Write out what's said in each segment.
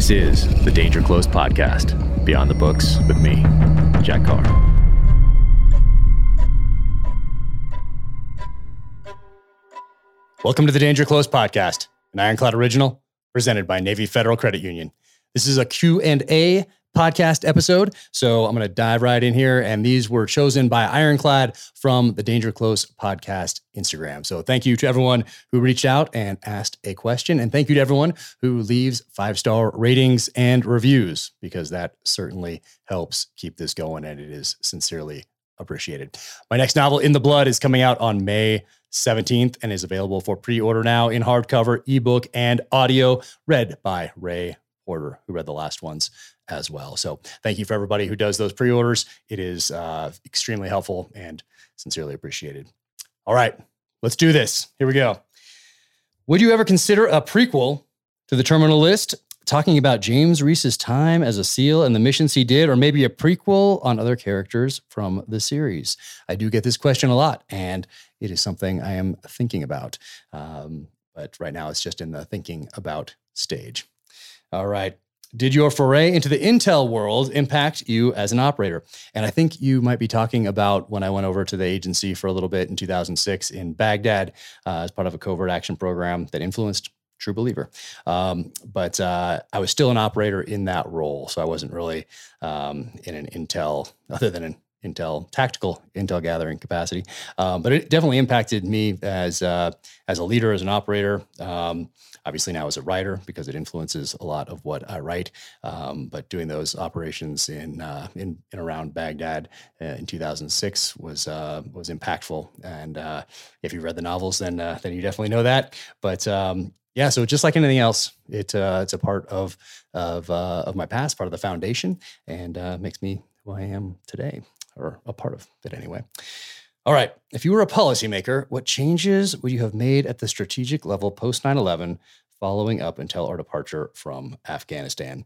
This is the Danger Close podcast, Beyond the Books with me, Jack Carr. Welcome to the Danger Close podcast, an Ironclad original presented by Navy Federal Credit Union. This is a Q&A podcast episode. So I'm going to dive right in here. And these were chosen by Ironclad from the Danger Close podcast Instagram. So thank you to everyone who reached out and asked a question. And thank you to everyone who leaves five star ratings and reviews, because that certainly helps keep this going. And it is sincerely appreciated. My next novel, In the Blood, is coming out on May 17th and is available for pre order now in hardcover, ebook, and audio, read by Ray Porter, who read the last ones as well. So thank you for everybody who does those pre orders. It is uh, extremely helpful and sincerely appreciated. All right, let's do this. Here we go. Would you ever consider a prequel to the Terminal List? Talking about James Reese's time as a SEAL and the missions he did, or maybe a prequel on other characters from the series? I do get this question a lot, and it is something I am thinking about. Um, but right now, it's just in the thinking about stage. All right. Did your foray into the Intel world impact you as an operator? And I think you might be talking about when I went over to the agency for a little bit in 2006 in Baghdad uh, as part of a covert action program that influenced True Believer. Um, but uh, I was still an operator in that role. So I wasn't really um, in an Intel, other than an Intel tactical Intel gathering capacity. Um, but it definitely impacted me as, uh, as a leader, as an operator. Obviously now as a writer because it influences a lot of what I write. Um, but doing those operations in uh, in, in around Baghdad uh, in 2006 was uh, was impactful. And uh, if you read the novels, then uh, then you definitely know that. But um, yeah, so just like anything else, it uh, it's a part of of of my past, part of the foundation, and makes me who I am today, or a part of it anyway. All right. If you were a policymaker, what changes would you have made at the strategic level post 9 11 following up until our departure from Afghanistan?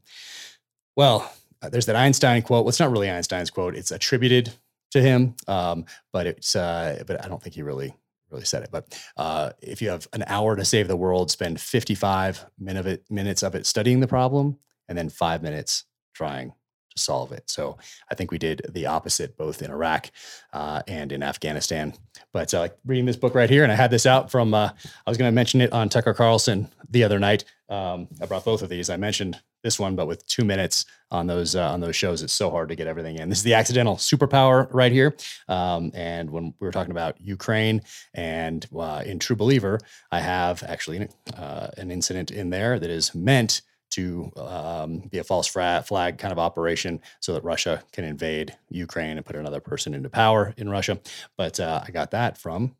Well, uh, there's that Einstein quote. Well, it's not really Einstein's quote, it's attributed to him, um, but it's, uh, but I don't think he really really said it. But uh, if you have an hour to save the world, spend 55 minutes of it studying the problem and then five minutes trying solve it. So I think we did the opposite both in Iraq uh, and in Afghanistan. But uh, reading this book right here, and I had this out from, uh, I was going to mention it on Tucker Carlson the other night. Um, I brought both of these. I mentioned this one, but with two minutes on those uh, on those shows, it's so hard to get everything in. This is the accidental superpower right here. Um, and when we were talking about Ukraine and uh, in True Believer, I have actually uh, an incident in there that is meant to um, be a false flag kind of operation so that Russia can invade Ukraine and put another person into power in Russia. But uh, I got that from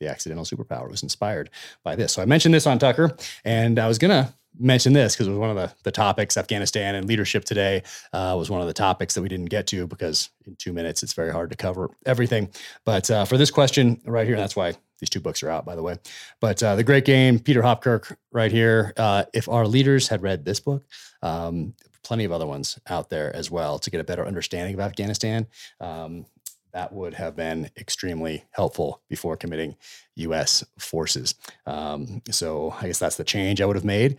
the accidental superpower. It was inspired by this. So I mentioned this on Tucker, and I was to mention this because it was one of the, the topics afghanistan and leadership today uh, was one of the topics that we didn't get to because in two minutes it's very hard to cover everything but uh, for this question right here that's why these two books are out, by the way. But uh, The Great Game, Peter Hopkirk, right here. Uh, if our leaders had read this book, um, plenty of other ones out there as well to get a better understanding of Afghanistan. Um, that would have been extremely helpful before committing U.S. forces. Um, so I guess that's the change I would have made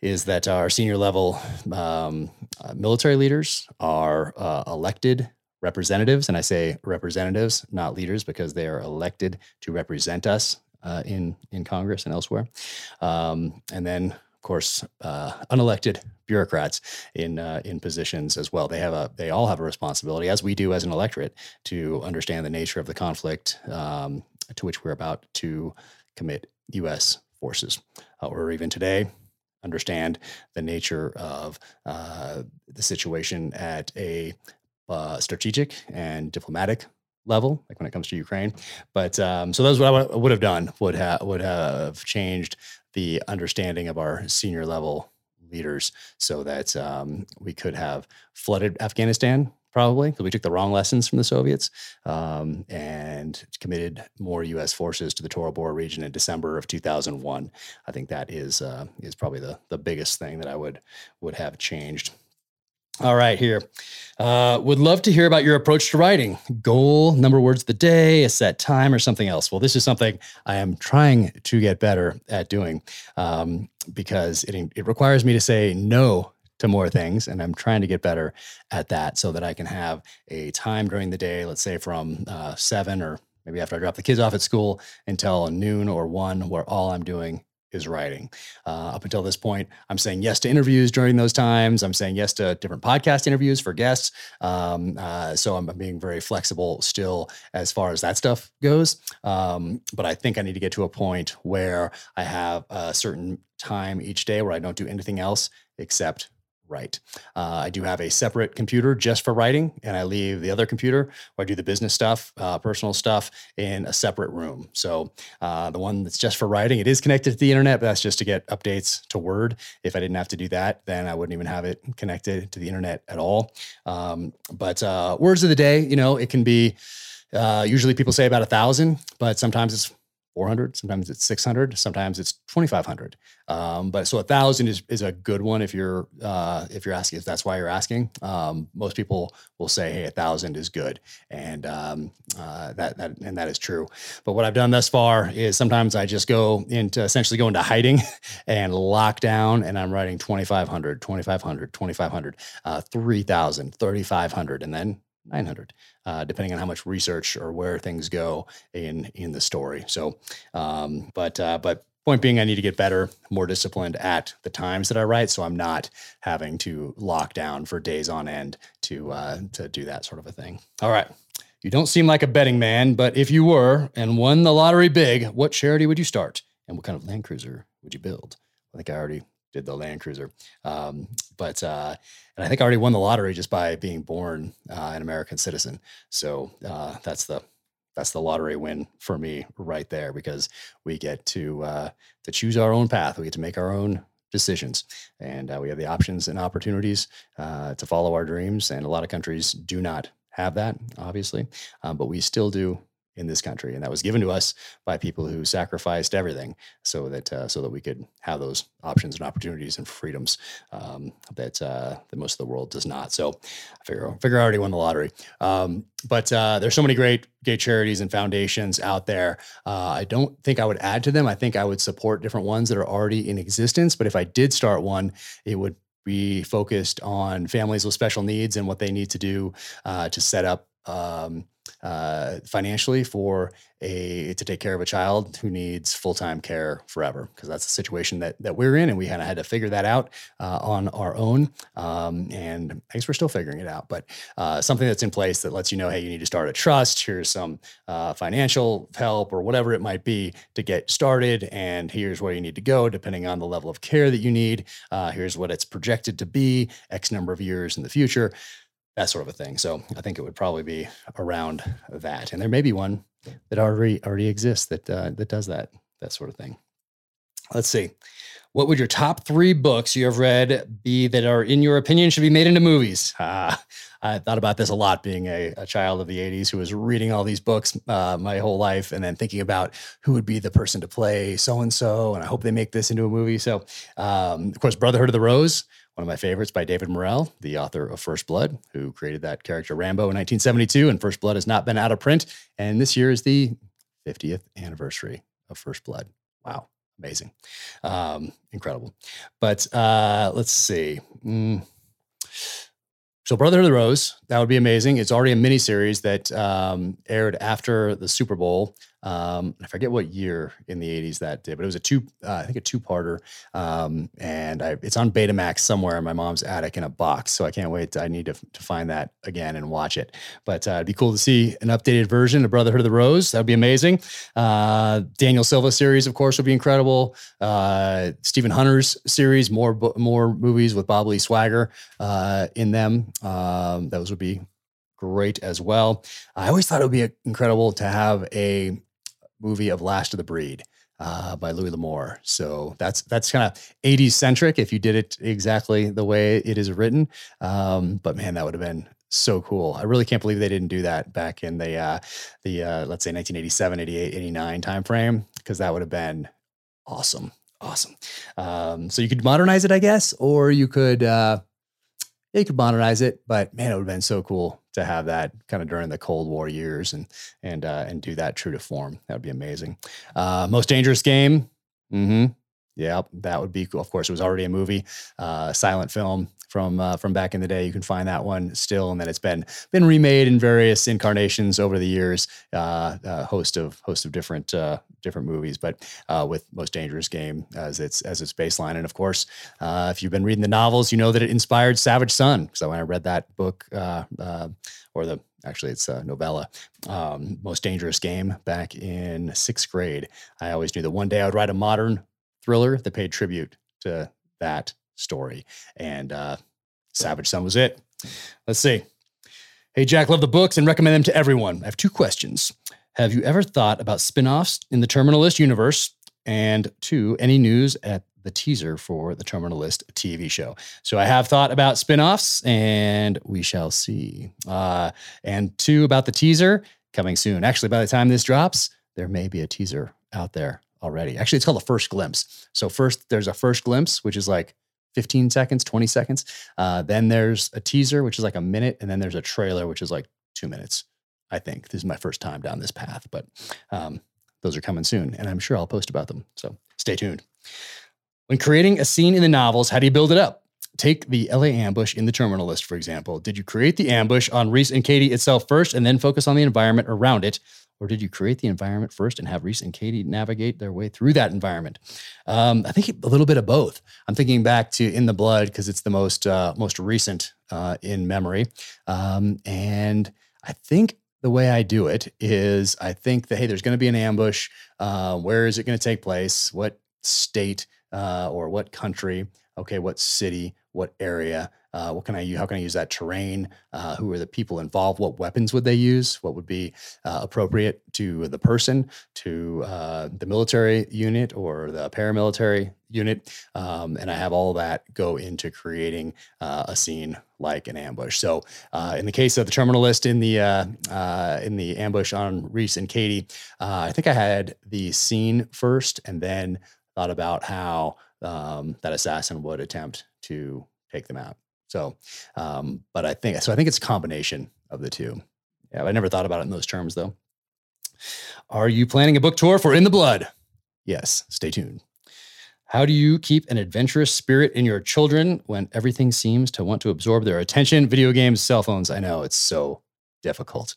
is that our senior level um, uh, military leaders are uh, elected representatives, and I say representatives, not leaders, because they are elected to represent us uh, in in Congress and elsewhere. Um, and then, course, uh, unelected bureaucrats in uh, in positions as well. They have a they all have a responsibility, as we do as an electorate, to understand the nature of the conflict um, to which we're about to commit U.S. forces, uh, or even today. Understand the nature of uh, the situation at a uh, strategic and diplomatic level, like when it comes to Ukraine. But um, so that's what I would have done. Would have would have changed the understanding of our senior level leaders so that um, we could have flooded Afghanistan probably because we took the wrong lessons from the Soviets um, and committed more U.S. forces to the Tora Bora region in December of 2001. I think that is uh, is probably the the biggest thing that I would would have changed. All right, here. Uh, would love to hear about your approach to writing. Goal, number of words of the day, a set time, or something else. Well, this is something I am trying to get better at doing um, because it, it requires me to say no to more things. And I'm trying to get better at that so that I can have a time during the day, let's say from uh, seven or maybe after I drop the kids off at school until noon or one, where all I'm doing is writing. Uh, up until this point, I'm saying yes to interviews during those times. I'm saying yes to different podcast interviews for guests. Um, uh, so I'm being very flexible still as far as that stuff goes. Um, but I think I need to get to a point where I have a certain time each day where I don't do anything else except write. Uh, I do have a separate computer just for writing, and I leave the other computer where I do the business stuff, uh, personal stuff, in a separate room. So uh, the one that's just for writing, it is connected to the internet, but that's just to get updates to Word. If I didn't have to do that, then I wouldn't even have it connected to the internet at all. Um, but uh, words of the day, you know, it can be. Uh, usually people say about a thousand, but sometimes it's 400 sometimes it's 600 sometimes it's 2500 um, but so a thousand is, is a good one if you're uh, if you're asking if that's why you're asking. Um, most people will say hey a thousand is good. And um, uh, that, that and that is true. But what i've done thus far is sometimes i just go into essentially go into hiding and lock down and i'm writing 2500 2500 2500 uh, 3000 3500 and then 900 uh, depending on how much research or where things go in in the story. So um, but uh, but point being i need to get better more disciplined at the times that i write so i'm not having to lock down for days on end to uh, to do that sort of a thing. All right. You don't seem like a betting man but if you were and won the lottery big what charity would you start? And what kind of land cruiser would you build? I think i already did the Land Cruiser. Um, but uh, and I think I already won the lottery just by being born uh, an American citizen. So uh, that's the that's the lottery win for me right there because we get to uh, to choose our own path. We get to make our own decisions, and uh, we have the options and opportunities uh, to follow our dreams. And a lot of countries do not have that, obviously, um, but we still do in this country, and that was given to us by people who sacrificed everything so that uh, so that we could have those options and opportunities and freedoms um, that uh, that most of the world does not. So I figure figure I already won the lottery. Um, but uh, there's so many great gay charities and foundations out there. Uh, I don't think I would add to them. I think I would support different ones that are already in existence. But if I did start one, it would be focused on families with special needs and what they need to do uh, to set up um, uh, financially for a to take care of a child who needs full time care forever, because that's the situation that that we're in, and we kind of had to figure that out uh, on our own. Um, and I guess we're still figuring it out, but uh, something that's in place that lets you know, hey, you need to start a trust. Here's some uh, financial help or whatever it might be to get started, and here's where you need to go depending on the level of care that you need. Uh, here's what it's projected to be X number of years in the future that sort of a thing. So I think it would probably be around that, and there may be one that already already exists that uh, that does that that sort of thing. Let's see. What would your top three books you have read be that are, in your opinion, should be made into movies? Uh, I thought about this a lot being a, a, child of the 80s who was reading all these books uh, my whole life and then thinking about who would be the person to play so and so. And I hope they make this into a movie. So, um, of course, Brotherhood of the Rose one of my favorites by David Morrell, the author of First Blood, who created that character Rambo in 1972. And First Blood has not been out of print. And this year is the 50th anniversary of First Blood. Wow, amazing, um, incredible. But uh, let's see. Mm. So, Brotherhood of the Rose, that would be amazing. It's already a miniseries that um, aired after the Super Bowl. Um, I forget what year in the 80s that did, but it was a two, uh, I think a two parter. Um, and I, it's on Betamax somewhere in my mom's attic in a box. So I can't wait. I need to, to find that again and watch it. But uh, it'd be cool to see an updated version of Brotherhood of the Rose. That would be amazing. Uh, Daniel Silva series, of course, would be incredible. Uh, Stephen Hunter's series, more, more movies with Bob Lee Swagger uh, in them. Um, those would be great as well. I always thought it would be incredible to have a movie of Last of the Breed uh, by Louis L'Amour. So that's that's kind of 80s centric if you did it exactly the way it is written. Um, but man, that would have been so cool. I really can't believe they didn't do that back in the uh, the uh, let's say 1987, 88, 89 timeframe because that would have been awesome. Awesome. Um, so you could modernize it, I guess, or you could uh, you could modernize it, but man, it would have been so cool to have that kind of during the Cold War years and and uh, and do that true to form. That would be amazing. Uh, most dangerous game. Mm-hmm. Yeah, that would be cool. Of course, it was already a movie, uh, silent film from uh, from back in the day. You can find that one still, and then it's been been remade in various incarnations over the years. Uh, a host of host of different uh, different movies, but uh, with Most Dangerous Game as its as its baseline. And of course, uh, if you've been reading the novels, you know that it inspired Savage Son. So when I read that book, uh, uh, or the actually it's a novella, um, Most Dangerous Game, back in sixth grade, I always knew that one day I would write a modern thriller that paid tribute to that story. And uh, Savage Son was it. Let's see. Hey, Jack, love the books and recommend them to everyone. I have two questions. Have you ever thought about spin offs in the Terminal List universe? And two, any news at the teaser for the Terminal List TV show? So I have thought about spin offs and we shall see. Uh, and two, about the teaser coming soon. Actually, by the time this drops, there may be a teaser out there already. Actually, it's called a first glimpse. So, first, there's a first glimpse, which is like 15 seconds, 20 seconds. Uh, then there's a teaser, which is like a minute. And then there's a trailer, which is like two minutes. I think this is my first time down this path, but um, those are coming soon. And I'm sure I'll post about them. So, stay tuned. When creating a scene in the novels, how do you build it up? Take the LA ambush in the Terminal List, for example. Did you create the ambush on Reese and Katie itself first and then focus on the environment around it? Or did you create the environment first and have Reese and Katie navigate their way through that environment? Um, I think a little bit of both. I'm thinking back to In the Blood because it's the most uh, most recent uh, in memory, um, and I think the way I do it is I think that hey, there's going to be an ambush. Uh, where is it going to take place? What state uh, or what country? Okay, what city? What area? Uh, what can I use? How can I use that terrain? Uh, who are the people involved? What weapons would they use? What would be uh, appropriate to the person, to uh, the military unit or the paramilitary unit? Um, and I have all that go into creating uh, a scene like an ambush. So uh, in the case of the Terminal List in the in the ambush on Reese and Katie, I think I had the scene first, and then thought about how um, that assassin would attempt to take them out. So, um, but I think so. I think it's a combination of the two. Yeah, I never thought about it in those terms though. Are you planning a book tour for In the Blood? Yes, stay tuned. How do you keep an adventurous spirit in your children when everything seems to want to absorb their attention? Video games, cell phones. I know it's so difficult.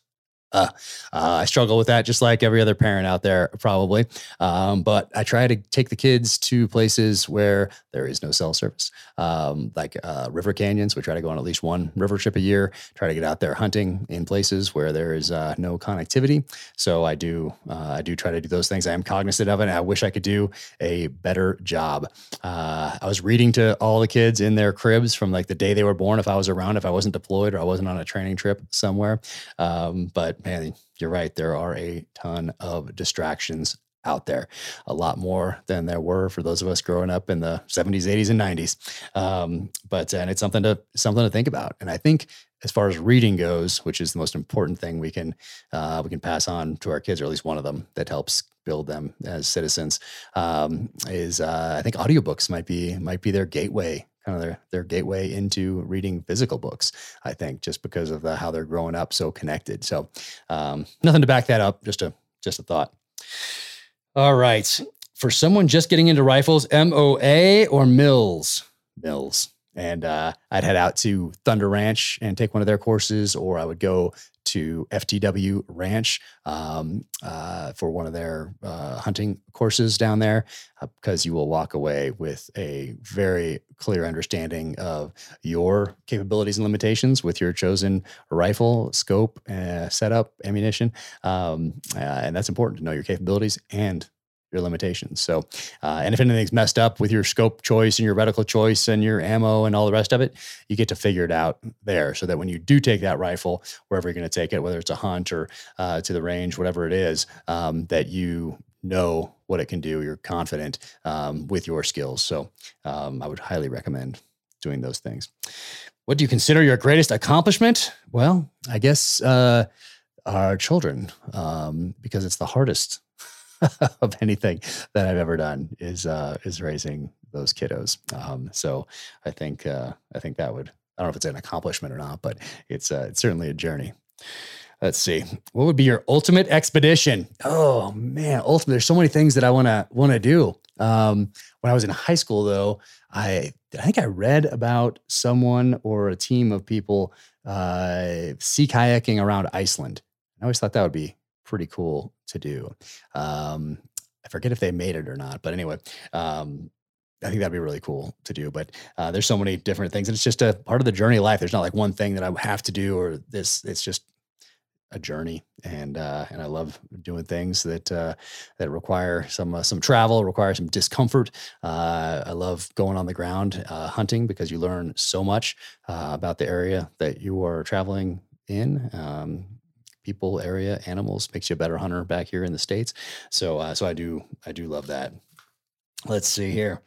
Uh, uh, I struggle with that just like every other parent out there, probably. Um, but I try to take the kids to places where there is no cell service, um, like uh, river canyons. We try to go on at least one river trip a year, try to get out there hunting in places where there is uh, no connectivity. So I do, uh, I do try to do those things. I am cognizant of it. I wish I could do a better job. Uh, I was reading to all the kids in their cribs from like the day they were born, if I was around, if I wasn't deployed or I wasn't on a training trip somewhere. Um, but man, you're right. There are a ton of distractions out there, a lot more than there were for those of us growing up in the 70s, 80s, and 90s. Um, but and it's something to something to think about. And I think as far as reading goes, which is the most important thing we can uh, we can pass on to our kids, or at least one of them that helps build them as citizens, um, is uh, I think audiobooks might be might be their gateway kind of their their gateway into reading physical books. I think just because of the, how they're growing up so connected. So um, nothing to back that up. Just a just a thought. All right, for someone just getting into rifles, MOA or mils? mils. And uh, I'd head out to Thunder Ranch and take one of their courses, or I would go to FTW Ranch um, uh, for one of their uh, hunting courses down there because uh, you will walk away with a very clear understanding of your capabilities and limitations with your chosen rifle, scope, uh, setup, ammunition. Um, uh, and that's important to know your capabilities and your limitations. So, uh, and if anything's messed up with your scope choice and your reticle choice and your ammo and all the rest of it, you get to figure it out there so that when you do take that rifle, wherever you're going to take it, whether it's a hunt or uh, to the range, whatever it is, um, that you know what it can do. You're confident um, with your skills. So, um, I would highly recommend doing those things. What do you consider your greatest accomplishment? Well, I guess uh, our children, um, because it's the hardest of anything that I've ever done is uh, is raising those kiddos. Um, so I think uh, I think that would I don't know if it's an accomplishment or not, but it's uh, it's certainly a journey. Let's see. What would be your ultimate expedition? Oh man, ultimate. There's so many things that I want to want to do. Um, when I was in high school, though, I I think I read about someone or a team of people uh, sea kayaking around Iceland. I always thought that would be pretty cool to do. Um, I forget if they made it or not, but anyway, um, I think that'd be really cool to do. But uh, there's so many different things, and it's just a part of the journey of life. There's not like one thing that I have to do or this. It's just a journey, and uh, and I love doing things that uh, that require some uh, some travel, require some discomfort. Uh, I love going on the ground uh, hunting because you learn so much about the area that you are traveling in. Um, people, area, animals makes you a better hunter back here in the states. So so I do I do love that. Let's see here.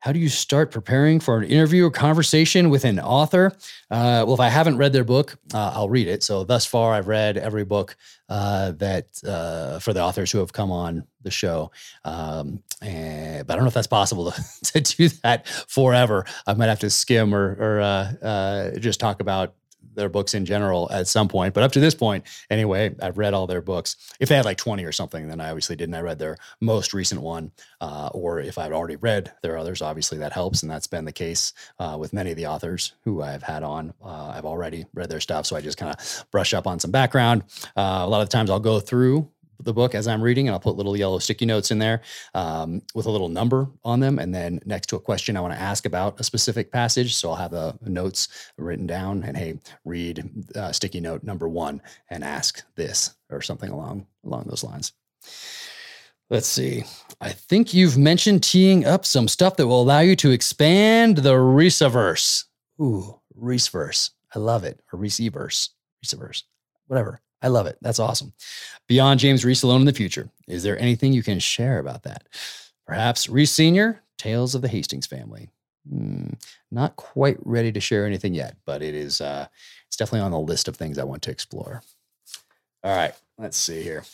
How do you start preparing for an interview or conversation with an author? Uh, well, if I haven't read their book, uh, I'll read it. So thus far, I've read every book uh, that uh, for the authors who have come on the show. Um, and, but I don't know if that's possible to, to do that forever. I might have to skim or, or uh, uh, just talk about their books in general at some point. But up to this point, anyway, I've read all their books. If they had like 20 or something, then I obviously didn't. I read their most recent one. Uh, or if I've already read their others, obviously that helps. And that's been the case uh, with many of the authors who I've had on. Uh, I've already read their stuff. So I just kind of brush up on some background. Uh, a lot of times I'll go through the book as I'm reading, and I'll put little yellow sticky notes in there um, with a little number on them. And then next to a question I want to ask about a specific passage. So I'll have the notes written down and hey, read uh, sticky note number one and ask this or something along along those lines. Let's see. I think you've mentioned teeing up some stuff that will allow you to expand the Reeseverse. Ooh, Reeseverse. I love it. Or Reeseverse. Reeseverse. Whatever. I love it. That's awesome. Beyond James Reese alone in the future, is there anything you can share about that? Perhaps Reese Sr., Tales of the Hastings Family. Hmm, not quite ready to share anything yet, but it is uh, it's definitely on the list of things I want to explore. All right, let's see here.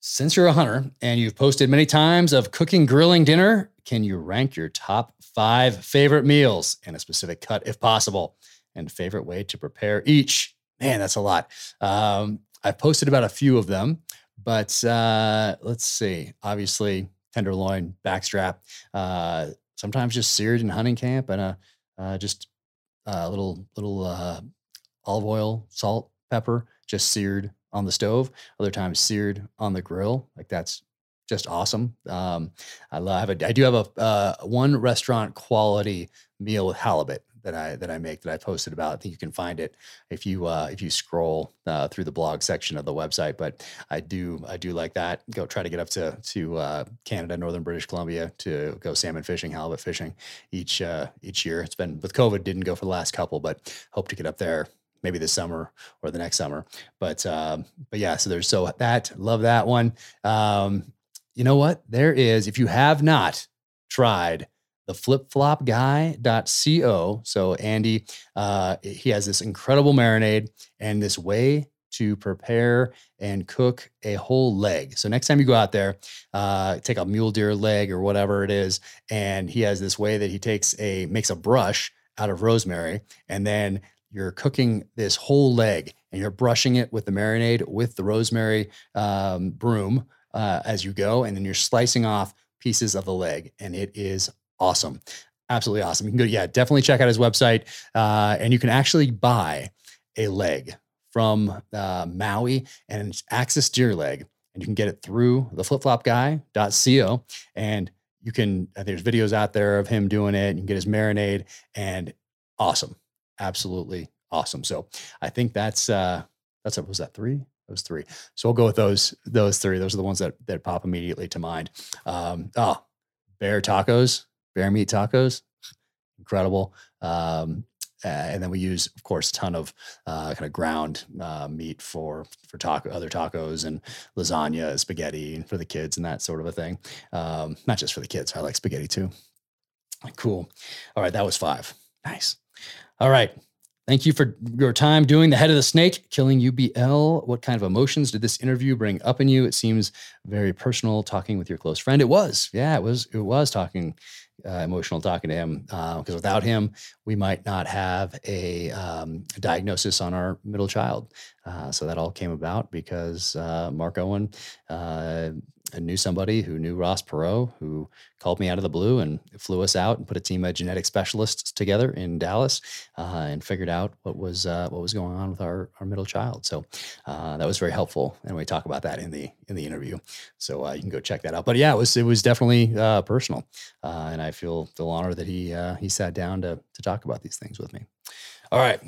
Since you're a hunter and you've posted many times of cooking, grilling dinner, can you rank your top five favorite meals in a specific cut if possible and favorite way to prepare each? Man, that's a lot. Um, I've posted about a few of them, but uh, let's see. Obviously, tenderloin, backstrap, uh, sometimes just seared in hunting camp, and a uh, just a little little uh, olive oil, salt, pepper, just seared on the stove. Other times seared on the grill. Like that's just awesome. Um, I love. I do have a uh, one restaurant quality meal with halibut that I that I make that I posted about. I think you can find it if you uh, if you scroll uh, through the blog section of the website. But I do I do like that. Go try to get up to to uh, Canada, northern British Columbia to go salmon fishing, halibut fishing each uh, each year. It's been with COVID didn't go for the last couple, but hope to get up there maybe this summer or the next summer. But um, but yeah, so there's so that love that one. Um, you know what? There is if you have not tried the flipflopguy.co. So Andy, uh, he has this incredible marinade and this way to prepare and cook a whole leg. So next time you go out there, uh, take a mule deer leg or whatever it is, and he has this way that he takes a makes a brush out of rosemary, and then you're cooking this whole leg, and you're brushing it with the marinade with the rosemary um, broom uh, as you go, and then you're slicing off pieces of the leg, and it is awesome. Absolutely awesome. You can go, yeah, definitely check out his website. Uh, and you can actually buy a leg from uh, Maui and it's Axis deer leg. And you can get it through the flipflopguy.co. And you can, uh, there's videos out there of him doing it. You can get his marinade and awesome. Absolutely awesome. So I think that's, uh, that's, what was that three? Those three. So we'll go with those, those three. Those are the ones that, that pop immediately to mind. Um, oh, bear tacos bear meat tacos, incredible. Um, and then we use, of course, a ton of uh, kind of ground uh, meat for for taco, other tacos and lasagna, spaghetti for the kids, and that sort of a thing. Um, not just for the kids. I like spaghetti too. Cool. All right, that was five. Nice. All right. Thank you for your time doing the head of the snake, killing UBL. What kind of emotions did this interview bring up in you? It seems very personal talking with your close friend. It was. Yeah, it was. It was talking uh, emotional talking to him because uh, without him, we might not have a, um, diagnosis on our middle child. Uh, so that all came about because uh, Mark Owen, uh, I knew somebody who knew Ross Perot, who called me out of the blue and flew us out and put a team of genetic specialists together in Dallas uh, and figured out what was uh, what was going on with our, our middle child. So uh, that was very helpful, and we talk about that in the in the interview. So uh, you can go check that out. But yeah, it was it was definitely uh, personal, uh, and I feel feel honored that he he sat down to to talk about these things with me. All right.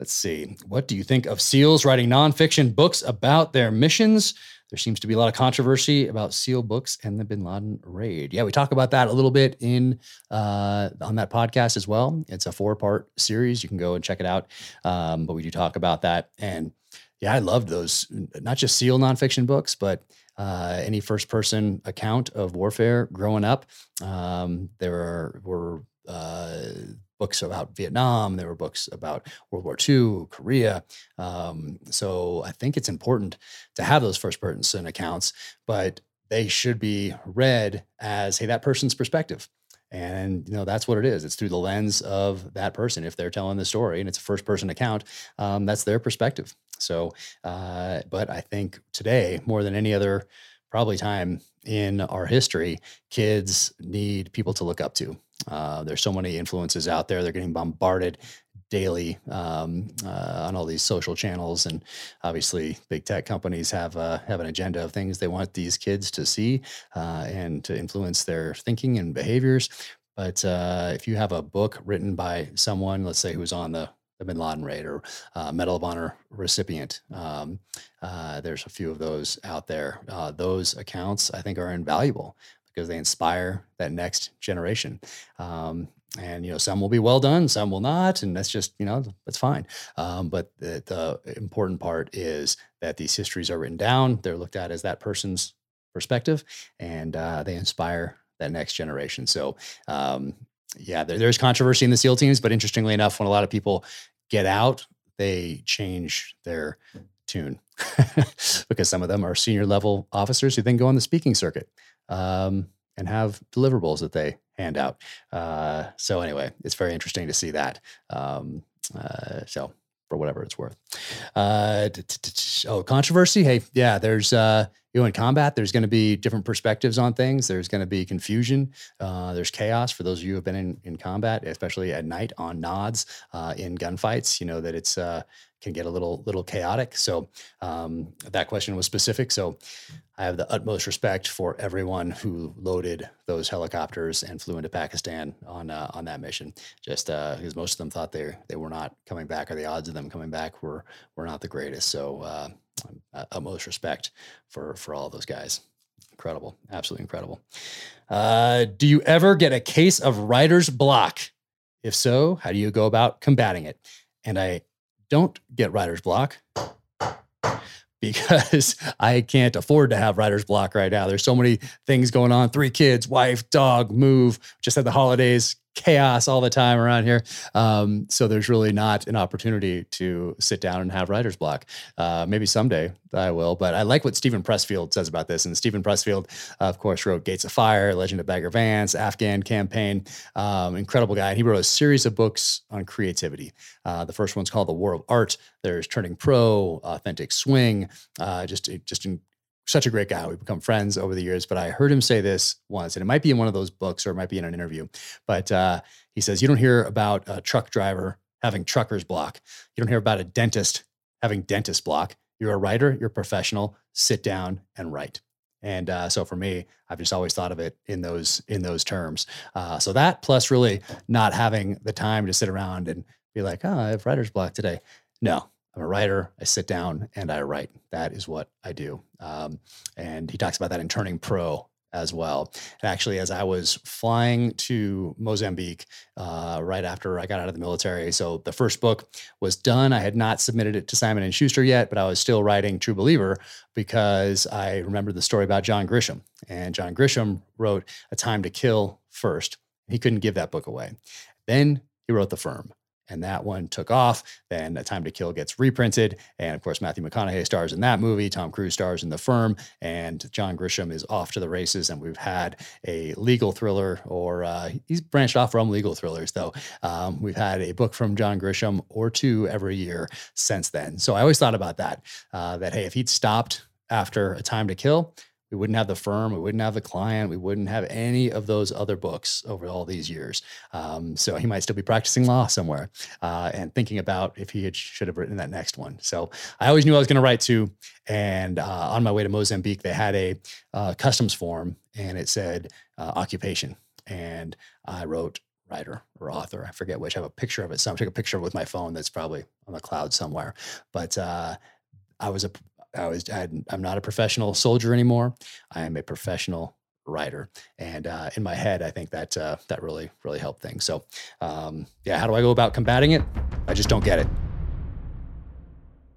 Let's see. What do you think of SEALs writing nonfiction books about their missions? There seems to be a lot of controversy about SEAL books and the Bin Laden raid. Yeah, we talk about that a little bit in uh, on that podcast as well. It's a four part series. You can go and check it out. Um, but we do talk about that. And yeah, I loved those, not just SEAL nonfiction books, but uh, any first person account of warfare growing up. Um, there were uh, books about Vietnam. There were books about World War II, Korea. Um, so I think it's important to have those first person accounts, but they should be read as, hey, that person's perspective. And you know that's what it is. It's through the lens of that person. If they're telling the story and it's a first person account, um, that's their perspective. So, uh, but I think today more than any other probably time in our history, kids need people to look up to. Uh, there's so many influences out there. They're getting bombarded daily um, uh, on all these social channels, and obviously, big tech companies have uh, have an agenda of things they want these kids to see uh, and to influence their thinking and behaviors. But uh, if you have a book written by someone, let's say who's on the the Bin Laden raid or uh, Medal of Honor recipient. Um, uh, there's a few of those out there. Uh, those accounts, I think, are invaluable because they inspire that next generation. Um, and you know, some will be well done, some will not, and that's just you know that's fine. Um, but the, the, important part is that these histories are written down; they're looked at as that person's perspective, and uh, they inspire that next generation. So. Um, yeah, there, there's controversy in the SEAL teams, but interestingly enough, when a lot of people get out, they change their tune because some of them are senior level officers who then go on the speaking circuit um, and have deliverables that they hand out. Uh, so anyway, it's very interesting to see that. Um, uh, so for whatever it's worth. Uh, oh, controversy. Hey, yeah, there's uh, you know in combat. There's going to be different perspectives on things. There's going to be confusion. Uh, there's chaos for those of you who have been in, in combat, especially at night on nods uh, in gunfights. You know that it's uh, can get a little little chaotic. So um, that question was specific. So I have the utmost respect for everyone who loaded those helicopters and flew into Pakistan on uh, on that mission. Just uh, because most of them thought they they were not coming back, or the odds of them coming back were were not the greatest. So uh, uh utmost respect for for all those guys. Incredible, absolutely incredible. Uh, do you ever get a case of writer's block? If so, how do you go about combating it? And I don't get writer's block because I can't afford to have writer's block right now. There's so many things going on. Three kids, wife, dog, move, just had the holidays, chaos all the time around here. Um, so there's really not an opportunity to sit down and have writer's block. Uh, maybe someday I will, but I like what Steven Pressfield says about this. And Steven Pressfield, of course, wrote Gates of Fire, Legend of Bagger Vance, Afghan Campaign. Um, incredible guy. And he wrote a series of books on creativity. Uh, the first one's called The War of Art. There's Turning Pro, Authentic Swing, uh, just just in, such a great guy. We've become friends over the years, but I heard him say this once, and it might be in one of those books or it might be in an interview. But uh, he says, You don't hear about a truck driver having trucker's block. You don't hear about a dentist having dentist block. You're a writer, you're a professional, sit down and write. And uh, so for me, I've just always thought of it in those in those terms. Uh, so that plus really not having the time to sit around and be like, oh, I have writer's block today. No, I'm a writer. I sit down and I write. That is what I do. Um, and he talks about that in Turning Pro as well. And actually, as I was flying to Mozambique uh, right after I got out of the military, so the first book was done. I had not submitted it to Simon and Schuster yet, but I was still writing True Believer because I remembered the story about John Grisham. And John Grisham wrote A Time to Kill first. He couldn't give that book away. Then he wrote The Firm and that one took off. Then A Time to Kill gets reprinted, and of course Matthew McConaughey stars in that movie. Tom Cruise stars in The Firm, and John Grisham is off to the races. And we've had a legal thriller, or uh, he's branched off from legal thrillers, though. Um, we've had a book from John Grisham or two every year since then. So I always thought about that. Uh, that hey, if he'd stopped after A Time to Kill, we wouldn't have the firm, we wouldn't have the client, we wouldn't have any of those other books over all these years. Um, so he might still be practicing law somewhere uh, and thinking about if he had, should have written that next one. So I always knew I was going to write two. And uh, on my way to Mozambique, they had a uh, customs form and it said uh, occupation. And I wrote writer or author. I forget which. I have a picture of it. So I took a picture with my phone that's probably on the cloud somewhere. But uh, I was a I was I am not a professional soldier anymore. I am a professional writer, and uh, in my head, I think that uh, that really really helped things. So, um, yeah, how do I go about combating it? I just don't get it.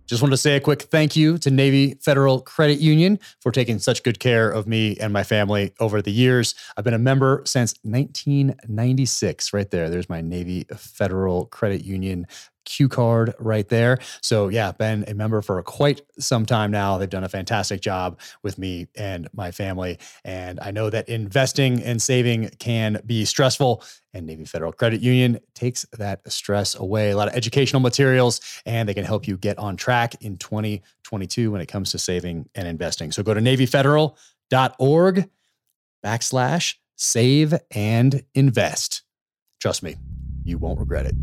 Just wanted to say a quick thank you to Navy Federal Credit Union for taking such good care of me and my family over the years. I've been a member since 1996, right there. There's my Navy Federal Credit Union Q card right there. So, yeah, been a member for quite some time now. They've done a fantastic job with me and my family. And I know that investing and saving can be stressful, and Navy Federal Credit Union takes that stress away. A lot of educational materials, and they can help you get on track in 2022 when it comes to saving and investing. So, go to NavyFederal.org backslash save and invest. Trust me, you won't regret it.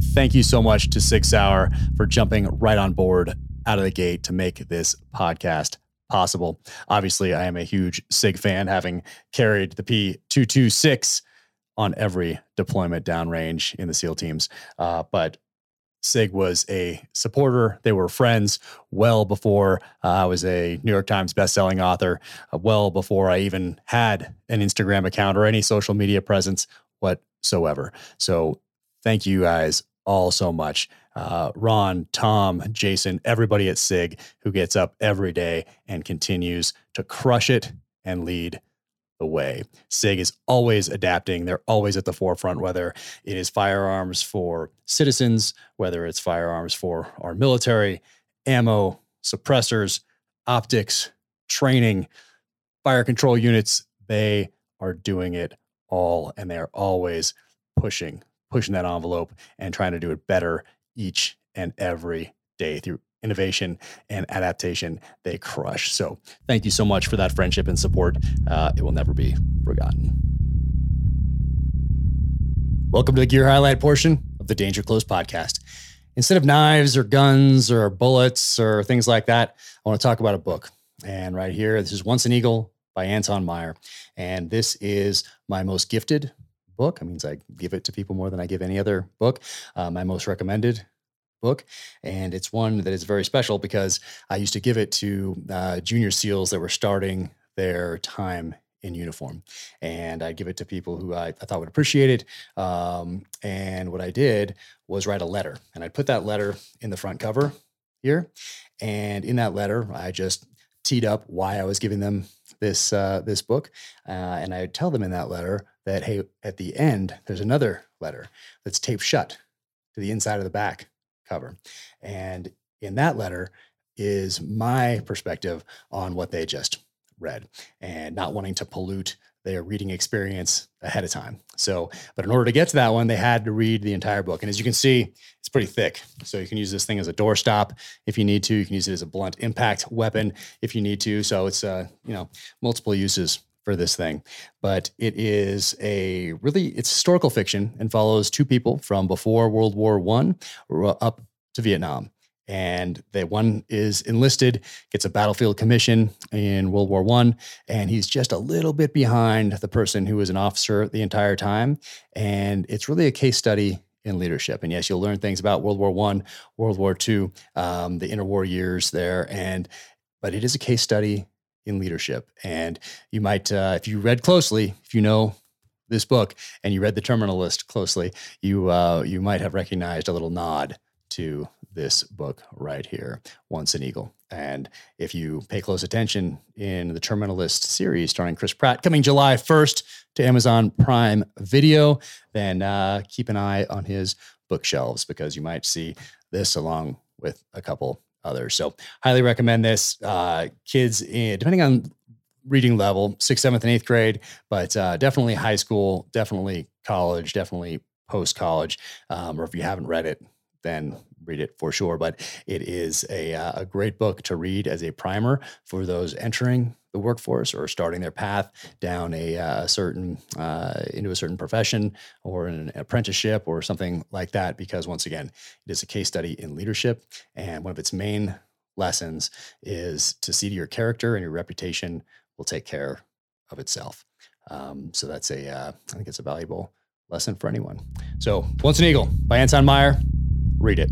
Thank you so much to SIG Sauer for jumping right on board out of the gate to make this podcast possible. Obviously, I am a huge SIG fan, having carried the P226 on every deployment downrange in the SEAL teams. Uh, but SIG was a supporter. They were friends well before uh, I was a New York Times bestselling author, uh, well before I even had an Instagram account or any social media presence whatsoever. So thank you guys all so much. Uh, Ron, Tom, Jason, everybody at SIG who gets up every day and continues to crush it and lead the way. SIG is always adapting. They're always at the forefront, whether it is firearms for citizens, whether it's firearms for our military, ammo, suppressors, optics, training, fire control units. They are doing it all and they are always pushing pushing that envelope and trying to do it better each and every day through innovation and adaptation they crush. So thank you so much for that friendship and support. Uh, it will never be forgotten. Welcome to the gear highlight portion of the danger close podcast. Instead of knives or guns or bullets or things like that i want to talk about a book. And right here this is once an eagle by Anton Myrer. And this is my most gifted book. It means I give it to people more than I give any other book. Uh, my most recommended book. And it's one that is very special because I used to give it to uh, junior SEALs that were starting their time in uniform. And I'd give it to people who I, I thought would appreciate it. Um, and what I did was write a letter. And I'd put that letter in the front cover here. And in that letter, I just teed up why I was giving them this uh, this book, uh, and I tell them in that letter that hey, at the end there's another letter that's taped shut to the inside of the back cover, and in that letter is my perspective on what they just read, and not wanting to pollute their reading experience ahead of time. So, but in order to get to that one, they had to read the entire book. And as you can see, it's pretty thick. So you can use this thing as a doorstop if you need to. You can use it as a blunt impact weapon if you need to. So it's uh, you know, multiple uses for this thing. But it is a really it's historical fiction and follows two people from before World War One up to Vietnam and the one is enlisted, gets a battlefield commission in World War One, and he's just a little bit behind the person who was an officer the entire time. And it's really a case study in leadership. And yes, you'll learn things about World War One, World War Two, um, the interwar years there, and but it is a case study in leadership. And you might, uh, if you read closely, if you know this book and you read the terminal list closely, you uh, you might have recognized a little nod to this book right here, Once an Eagle. And if you pay close attention in the Terminal List series starring Chris Pratt, coming July 1st to Amazon Prime Video, then uh, keep an eye on his bookshelves because you might see this along with a couple others. So, highly recommend this. Uh, kids, in, depending on reading level, sixth, seventh, and eighth grade, but uh, definitely high school, definitely college, definitely post college. Um, or if you haven't read it, then read it for sure. But it is a, uh, a great book to read as a primer for those entering the workforce or starting their path down a uh, certain uh, into a certain profession or an apprenticeship or something like that. Because once again, it is a case study in leadership, and one of its main lessons is to see to your character and your reputation will take care of itself. Um, so that's a uh, I think it's a valuable lesson for anyone. So once an eagle by Anton Myrer read it.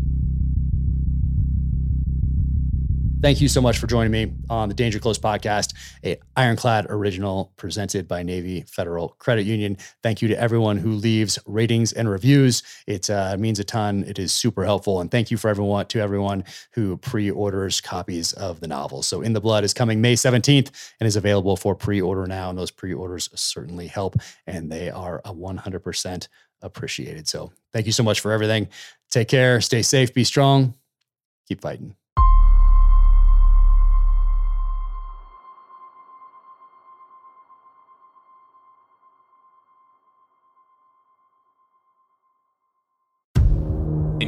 Thank you so much for joining me on the Danger Close podcast, a Ironclad original presented by Navy Federal Credit Union. Thank you to everyone who leaves ratings and reviews. It uh, means a ton. It is super helpful, and thank you for everyone to everyone who pre-orders copies of the novel. So, In the Blood is coming May seventeenth and is available for pre-order now, and those pre-orders certainly help, and they are a one hundred percent appreciated. So, thank you so much for everything. Take care. Stay safe. Be strong. Keep fighting.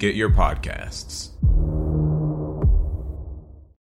get your podcasts.